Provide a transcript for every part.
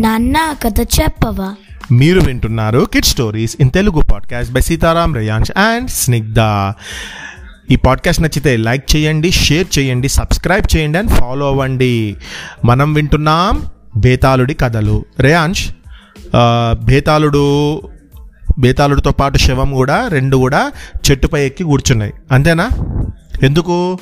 నాన్న కథ చెప్పవా? మీరు వింటున్నారు kid stories in Telugu podcast by Sitaram Reyansh and Snigdha ఈ పాడ్కాస్ట్ నచ్చితే లైక్ చేయండి షేర్ చేయండి సబ్స్క్రైబ్ చేయండి అండ్ ఫాలో అవ్వండి. మనం వింటున్నాం బేతాళుడి కథలు. రేయాంష్ బేతాళుడు బేతాళుడితో పాటు శవం కూడా రెండు కూడా చెట్టుపై ఎక్కి కూర్చున్నాయి. అంతేనా? ఎందుకు?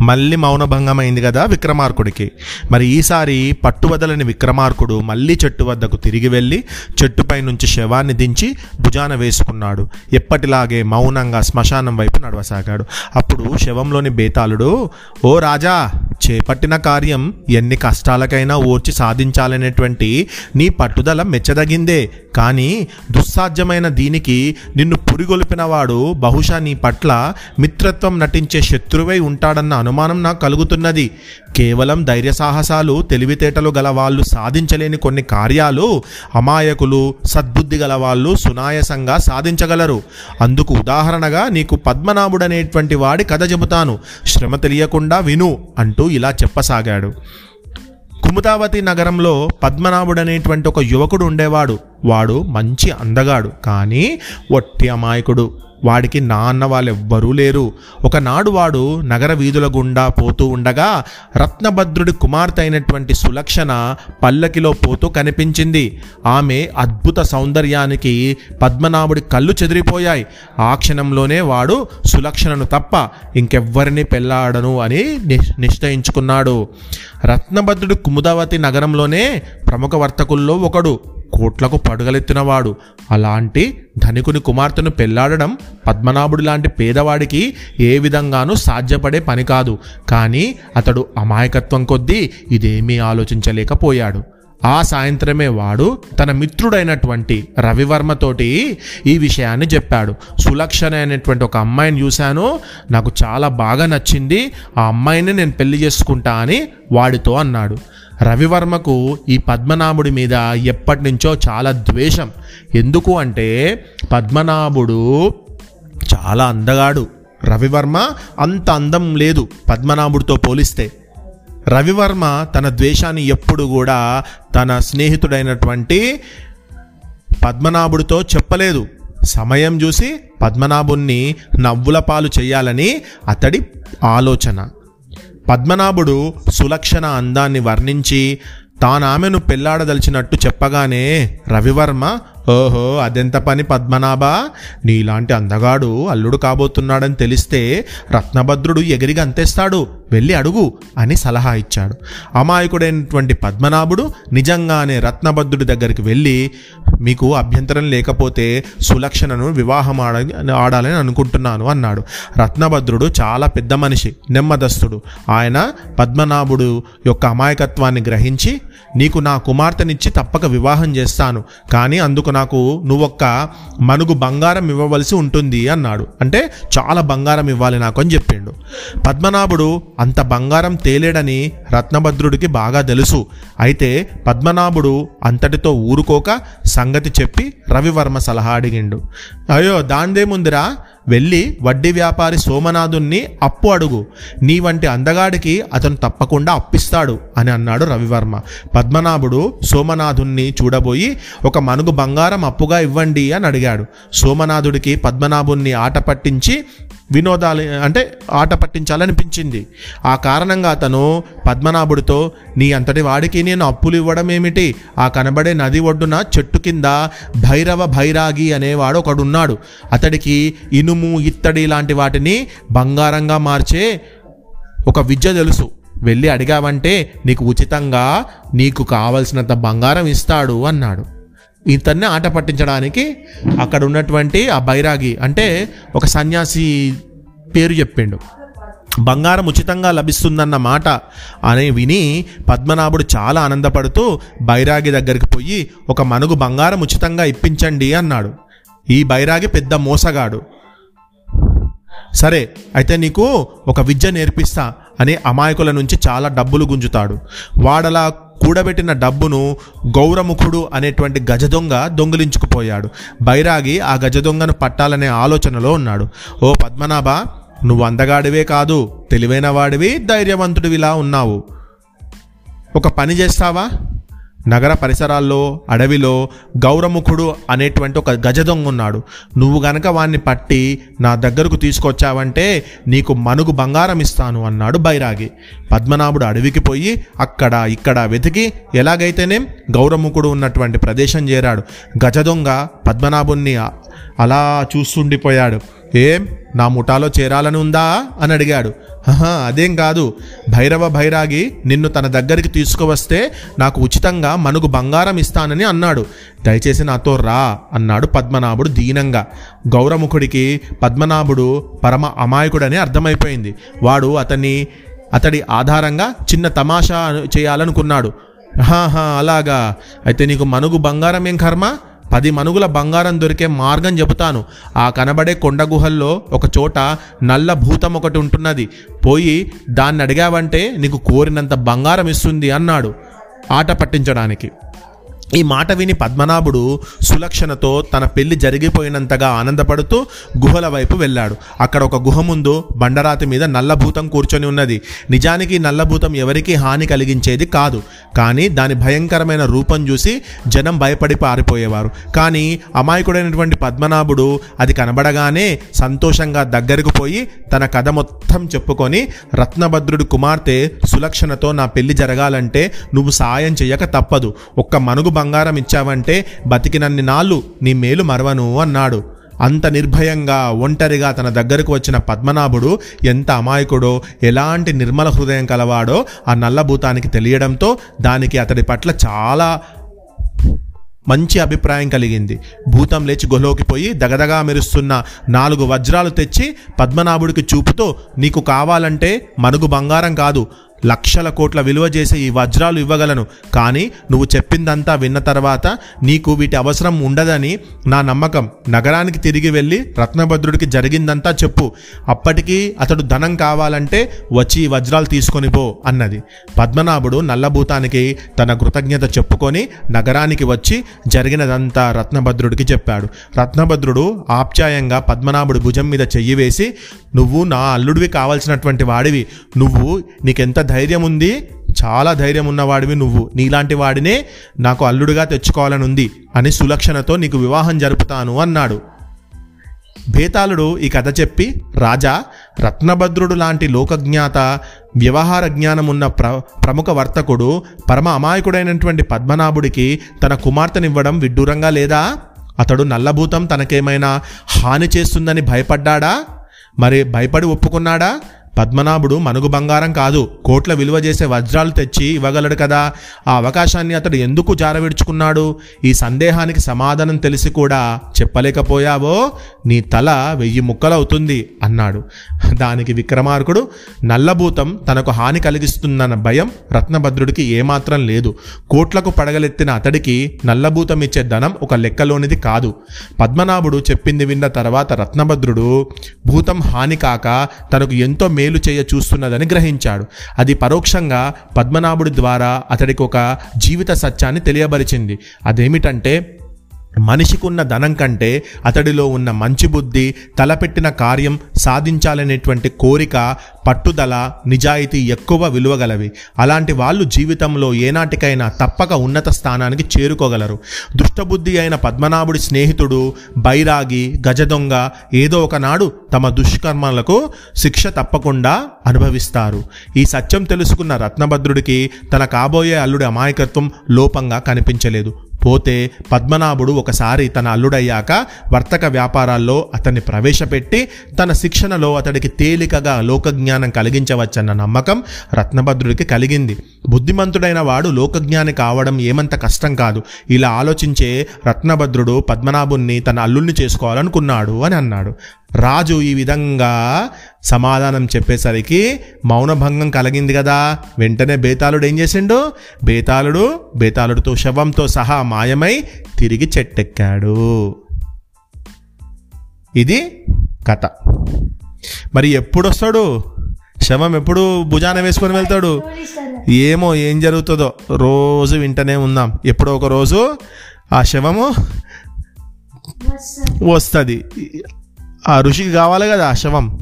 మళ్ళీ మౌనభంగం అయింది కదా విక్రమార్కుడికి. మరి ఈసారి పట్టువదలని విక్రమార్కుడు మళ్ళీ చెట్టు వద్దకు తిరిగి వెళ్ళి చెట్టుపై నుంచి శవాన్ని దించి భుజాన వేసుకున్నాడు. ఎప్పటిలాగే మౌనంగా శ్మశానం వైపు నడవసాగాడు. అప్పుడు శవంలోని బేతాళుడు ఓ రాజా చేపట్టిన కార్యం ఎన్ని కష్టాలకైనా ఓర్చి సాధించాలనేటువంటి నీ పట్టుదల మెచ్చదగిందే. కానీ దుస్సాధ్యమైన దీనికి నిన్ను పురిగొలిపినవాడు బహుశా నీ పట్ల మిత్రత్వం నటించే శత్రువై ఉంటాడన్న అనుమానం నాకు కలుగుతున్నది. కేవలం ధైర్య సాహసాలు తెలివితేటలు గల వాళ్ళు సాధించలేని కొన్ని కార్యాలు అమాయకులు సద్బుద్ధి గల వాళ్ళు సునాయసంగా సాధించగలరు. అందుకు ఉదాహరణగా నీకు పద్మనాభుడనేటువంటి వాడి కథ చెబుతాను. శ్రమ తెలియకుండా విను అంటూ ఇలా చెప్పసాగాడు. కుముతావతి నగరంలో పద్మనాభుడనేటువంటి ఒక యువకుడు ఉండేవాడు. వాడు మంచి అందగాడు కానీ ఒట్టి అమాయకుడు. వాడికి నాన్న వాళ్ళెవ్వరూ లేరు. ఒకనాడు వాడు నగర వీధుల గుండా పోతూ ఉండగా రత్నభద్రుడి కుమార్తె అయినటువంటి సులక్షణ పల్లకిలో పోతూ కనిపించింది. ఆమె అద్భుత సౌందర్యానికి పద్మనాభుడి కళ్ళు చెదిరిపోయాయి. ఆ క్షణంలోనే వాడు సులక్షణను తప్ప ఇంకెవ్వరిని పెళ్ళాడను అని నిశ్చయించుకున్నాడు. రత్నభద్రుడు కుముదావతి నగరంలోనే ప్రముఖ వర్తకుల్లో ఒకడు. కోట్లకు పడుగలెత్తినవాడు. అలాంటి ధనికుని కుమార్తెను పెళ్ళాడడం పద్మనాభుడి లాంటి పేదవాడికి ఏ విధంగానూ సాధ్యపడే పని కాదు. కానీ అతడు అమాయకత్వం కొద్దీ ఇదేమీ ఆలోచించలేకపోయాడు. ఆ సాయంత్రమే వాడు తన మిత్రుడైనటువంటి రవివర్మతోటి ఈ విషయాన్ని చెప్పాడు. సులక్షణ అనేటువంటి ఒక అమ్మాయిని చూశాను. నాకు చాలా బాగా నచ్చింది. ఆ అమ్మాయిని నేను పెళ్ళి చేసుకుంటా అని వాడితో అన్నాడు. రవివర్మకు ఈ పద్మనాభుడి మీద ఎప్పటి నుంచో చాలా ద్వేషం. ఎందుకు అంటే పద్మనాభుడు చాలా అందగాడు. రవివర్మ అంత అందం లేదు పద్మనాభుడితో పోలిస్తే. రవివర్మ తన ద్వేషాన్ని ఎప్పుడు కూడా తన స్నేహితుడైనటువంటి పద్మనాభుడితో చెప్పలేదు. సమయం చూసి పద్మనాభుణ్ణి నవ్వుల పాలు చేయాలని అతడి ఆలోచన. పద్మనాభుడు సులక్షణ అందాన్ని వర్ణించి తానామెను పెళ్ళాడదలిచినట్టు చెప్పగానే రవివర్మ ఓహో అదెంత పని పద్మనాభ? నీలాంటి అందగాడు అల్లుడు కాబోతున్నాడని తెలిస్తే రత్నభద్రుడు ఎగిరిగా అంతేస్తాడు. వెళ్ళి అడుగు అని సలహా ఇచ్చాడు. అమాయకుడైనటువంటి పద్మనాభుడు నిజంగానే రత్నభద్రుడి దగ్గరికి వెళ్ళి మీకు అభ్యంతరం లేకపోతే సులక్షణను వివాహం ఆడ ఆడాలని అనుకుంటున్నాను అన్నాడు. రత్నభద్రుడు చాలా పెద్ద మనిషి నెమ్మదస్తుడు. ఆయన పద్మనాభుడు యొక్క అమాయకత్వాన్ని గ్రహించి నీకు నా కుమార్తెనిచ్చి తప్పక వివాహం చేస్తాను. కానీ అందుకు నాకు నువ్వొక్క మనుగు బంగారం ఇవ్వవలసి ఉంటుంది అన్నాడు. అంటే చాలా బంగారం ఇవ్వాలి నాకు అని చెప్పిండు. పద్మనాభుడు అంత బంగారం తేలేడని రత్నభద్రుడికి బాగా తెలుసు. అయితే పద్మనాభుడు అంతటితో ఊరుకోక సంగతి చెప్పి రవివర్మ సలహా అడిగిండు. అయ్యో దాందేముందిరా వెళ్ళి వడ్డీ వ్యాపారి సోమనాథుణ్ణి అప్పు అడుగు. నీ వంటి అందగాడికి అతను తప్పకుండా అప్పిస్తాడు అని అన్నాడు రవివర్మ. పద్మనాభుడు సోమనాథుణ్ణి చూడబోయి ఒక మనుగు బంగారం అప్పుగా ఇవ్వండి అని అడిగాడు. సోమనాథుడికి పద్మనాభుణ్ణి ఆట పట్టించి వినోదాలు అంటే ఆట పట్టించాలనిపించింది. ఆ కారణంగా అతను పద్మనాభుడితో నీ అంతటి వాడికి నేను అప్పులు ఇవ్వడం ఏమిటి? ఆ కనబడే నది ఒడ్డున చెట్టు కింద భైరవ భైరాగి అనేవాడు ఒకడున్నాడు. అతడికి ఇనుము ఇత్తడి లాంటి వాటిని బంగారంగా మార్చే ఒక విద్య తెలుసు. వెళ్ళి అడిగావంటే నీకు ఉచితంగా నీకు కావలసినంత బంగారం ఇస్తాడు అన్నాడు. ఇతన్ని ఆట పట్టించడానికి అక్కడ ఉన్నటువంటి ఆ బైరాగి అంటే ఒక సన్యాసి పేరు చెప్పిండు. బంగారం ఉచితంగా లభిస్తుందన్న మాట అని విని పద్మనాభుడు చాలా ఆనందపడుతూ బైరాగి దగ్గరికి పోయి ఒక మనుగు బంగారం ఉచితంగా ఇప్పించండి అన్నాడు. ఈ బైరాగి పెద్ద మోసగాడు. సరే అయితే నీకు ఒక విద్య నేర్పిస్తా అని అమాయకుల నుంచి చాలా డబ్బులు గుంజుతాడు. వాడలా కూడబెట్టిన డబ్బును గౌరముఖుడు అనేటువంటి గజదొంగ దొంగిలించుకుపోయాడు. బైరాగి ఆ గజదొంగను పట్టాలనే ఆలోచనలో ఉన్నాడు. ఓ పద్మనాభ నువ్వు అందగాడివే కాదు తెలివైన వాడివి ధైర్యవంతుడివిలా ఉన్నావు. ఒక పని చేస్తావా? నగర పరిసరాల్లో అడవిలో గౌరముఖుడు అనేటువంటి ఒక గజ దొంగ ఉన్నాడు. నువ్వు గనక వాణ్ణి పట్టి నా దగ్గరకు తీసుకొచ్చావంటే నీకు మనుగు బంగారం ఇస్తాను అన్నాడు బైరాగి. పద్మనాభుడు అడవికి పోయి అక్కడ ఇక్కడ వెతికి ఎలాగైతేనేం గౌరముఖుడు ఉన్నటువంటి ప్రదేశం చేరాడు. గజదొంగ పద్మనాభుణ్ణి అలా చూస్తుండిపోయాడు. ఏం? నా ముఠాలో చేరాలని ఉందా? అని అడిగాడు. అదేం కాదు. భైరవ భైరాగి నిన్ను తన దగ్గరికి తీసుకువస్తే నాకు ఉచితంగా మనుగు బంగారం ఇస్తానని అన్నాడు. దయచేసి నాతో రా అన్నాడు పద్మనాభుడు దీనంగా. గౌరముఖుడికి పద్మనాభుడు పరమ అమాయకుడని అర్థమైపోయింది. వాడు అతన్ని అతడి ఆధారంగా చిన్న తమాషా చేయాలనుకున్నాడు. అలాగా. అయితే నీకు మనుగు బంగారం ఏం కర్మ? పది మనుగుల బంగారం దొరికే మార్గం చెబుతాను. ఆ కనబడే కొండ గుహల్లో ఒక చోట నల్ల భూతం ఒకటి ఉంటున్నది. పోయి దాన్ని అడిగావంటే నీకు కోరినంత బంగారం ఇస్తుంది అన్నాడు. ఆట పట్టించడానికి. ఈ మాట విని పద్మనాభుడు సులక్షణతో తన పెళ్ళి జరిగిపోయినంతగా ఆనందపడుతూ గుహల వైపు వెళ్ళాడు. అక్కడ ఒక గుహ ముందు బండరాతి మీద నల్లభూతం కూర్చొని ఉన్నది. నిజానికి నల్లభూతం ఎవరికీ హాని కలిగించేది కాదు. కానీ దాని భయంకరమైన రూపం చూసి జనం భయపడి పారిపోయేవారు. కానీ అమాయకుడైనటువంటి పద్మనాభుడు అది కనబడగానే సంతోషంగా దగ్గరకు పోయి తన కథ మొత్తం చెప్పుకొని రత్నభద్రుడి కుమార్తె సులక్షణతో నా పెళ్ళి జరగాలంటే నువ్వు సాయం చేయక తప్పదు. ఒక్క మనుగు బంగారం ఇచ్చావంటే బతికినన్ని నాళ్ళు నీ మేలు మరవను అన్నాడు. అంత నిర్భయంగా ఒంటరిగా తన దగ్గరకు వచ్చిన పద్మనాభుడు ఎంత అమాయకుడో ఎలాంటి నిర్మల హృదయం కలవాడో ఆ నల్లభూతానికి తెలియడంతో దానికి అతడి పట్ల చాలా మంచి అభిప్రాయం కలిగింది. భూతం లేచి గుహలోకి పోయి దగదగా మెరుస్తున్న నాలుగు వజ్రాలు తెచ్చి పద్మనాభుడికి చూపుతూ నీకు కావాలంటే మనుగు బంగారం కాదు లక్షల కోట్ల విలువ చేసే ఈ వజ్రాలు ఇవ్వగలను. కానీ నువ్వు చెప్పిందంతా విన్న తర్వాత నీకు వీటి అవసరం ఉండదని నా నమ్మకం. నగరానికి తిరిగి వెళ్ళి రత్నభద్రుడికి జరిగిందంతా చెప్పు. అప్పటికి అతడు ధనం కావాలంటే వచ్చి ఈ వజ్రాలు తీసుకొని పో అన్నది. పద్మనాభుడు నల్లభూతానికి తన కృతజ్ఞత చెప్పుకొని నగరానికి వచ్చి జరిగినదంతా రత్నభద్రుడికి చెప్పాడు. రత్నభద్రుడు ఆప్యాయంగా పద్మనాభుడి భుజం మీద చెయ్యి వేసి నువ్వు నా అల్లుడివి కావాల్సినటువంటి వాడివి. నువ్వు నీకెంత ధైర్యం ఉంది చాలా ధైర్యం ఉన్నవాడివి నువ్వు. నీలాంటి వాడినే నాకు అల్లుడుగా తెచ్చుకోవాలని ఉంది అని సులక్షణతో నీకు వివాహం జరుపుతాను అన్నాడు. భేతాళుడు ఈ కథ చెప్పి రాజా రత్నభద్రుడు లాంటి లోకజ్ఞాత వ్యవహార జ్ఞానమున్న ప్ర ప్రముఖ వర్తకుడు పరమ అమాయకుడైనటువంటి పద్మనాభుడికి తన కుమార్తెనివ్వడం విడ్డూరంగా లేదా? అతడు నల్లభూతం తనకేమైనా హాని చేస్తుందని భయపడ్డాడా? మరి భయపడి ఒప్పుకున్నాడా? పద్మనాభుడు మనుగు బంగారం కాదు కోట్ల విలువ చేసే వజ్రాలు తెచ్చి ఇవ్వగలడు కదా. ఆ అవకాశాన్ని అతడు ఎందుకు జారవిడుచుకున్నాడు? ఈ సందేహానికి సమాధానం తెలిసి కూడా చెప్పలేకపోయావో? నీ తల వెయ్యి ముక్కలవుతుంది అన్నాడు. దానికి విక్రమార్కుడు నల్లభూతం తనకు హాని కలిగిస్తుందన్న భయం రత్నభద్రుడికి ఏమాత్రం లేదు. కోట్లకు పడగలెత్తిన అతడికి నల్లభూతం ఇచ్చే ధనం ఒక లెక్కలోనిది కాదు. పద్మనాభుడు చెప్పింది విన్న తర్వాత రత్నభద్రుడు భూతం హాని కాక తనకు ఎంతో మేలు చేయ చూస్తున్నదని గ్రహించాడు. అది పరోక్షంగా పద్మనాభుడి ద్వారా అతడికి ఒక జీవిత సత్యాన్ని తెలియబరిచింది. అదేమిటంటే మనిషికున్న ధనం కంటే అతడిలో ఉన్న మంచి బుద్ధి తలపెట్టిన కార్యం సాధించాలనేటువంటి కోరిక పట్టుదల నిజాయితీ ఎక్కువ విలువగలవి. అలాంటి వాళ్ళు జీవితంలో ఏనాటికైనా తప్పక ఉన్నత స్థానానికి చేరుకోగలరు. దుష్టబుద్ధి అయిన పద్మనాభుడి స్నేహితుడు బైరాగి గజదొంగ ఏదో ఒకనాడు తమ దుష్కర్మలకు శిక్ష తప్పకుండా అనుభవిస్తారు. ఈ సత్యం తెలుసుకున్న రత్నభద్రుడికి తన కాబోయే అల్లుడి అమాయకత్వం లోపంగా కనిపించలేదు. పోతే పద్మనాభుడు ఒకసారి తన అల్లుడయ్యాక వర్తక వ్యాపారాల్లో అతన్ని ప్రవేశపెట్టి తన శిక్షణలో అతడికి తేలికగా లోకజ్ఞానం కలిగించవచ్చన్న నమ్మకం రత్నభద్రుడికి కలిగింది. బుద్ధిమంతుడైన వాడు లోకజ్ఞాని కావడం ఏమంత కష్టం కాదు. ఇలా ఆలోచించే రత్నభద్రుడు పద్మనాభుణ్ణి తన అల్లుణ్ణి చేసుకోవాలనుకున్నాడు అని అన్నాడు. రాజు ఈ విధంగా సమాధానం చెప్పేసరికి మౌనభంగం కలిగింది కదా. వెంటనే బేతాళుడు ఏం చేసిండు? బేతాళుడు బేతాళుడితో శవంతో సహా మాయమై తిరిగి చెట్టెక్కాడు. ఇది కథ. మరి ఎప్పుడు వస్తాడు శవం ఎప్పుడు భుజాన వేసుకొని వెళ్తాడు? ఏమో ఏం జరుగుతుందో రోజు వింటనే ఉందాం ఎప్పుడో ఒక రోజు ఆ శవము వస్తుంది. ఆ ఋషికి కావాలి కదా ఆ శవం.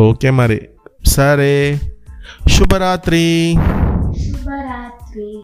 ఓకే మరి. సరే. శుభరాత్రి. శుభరాత్రి.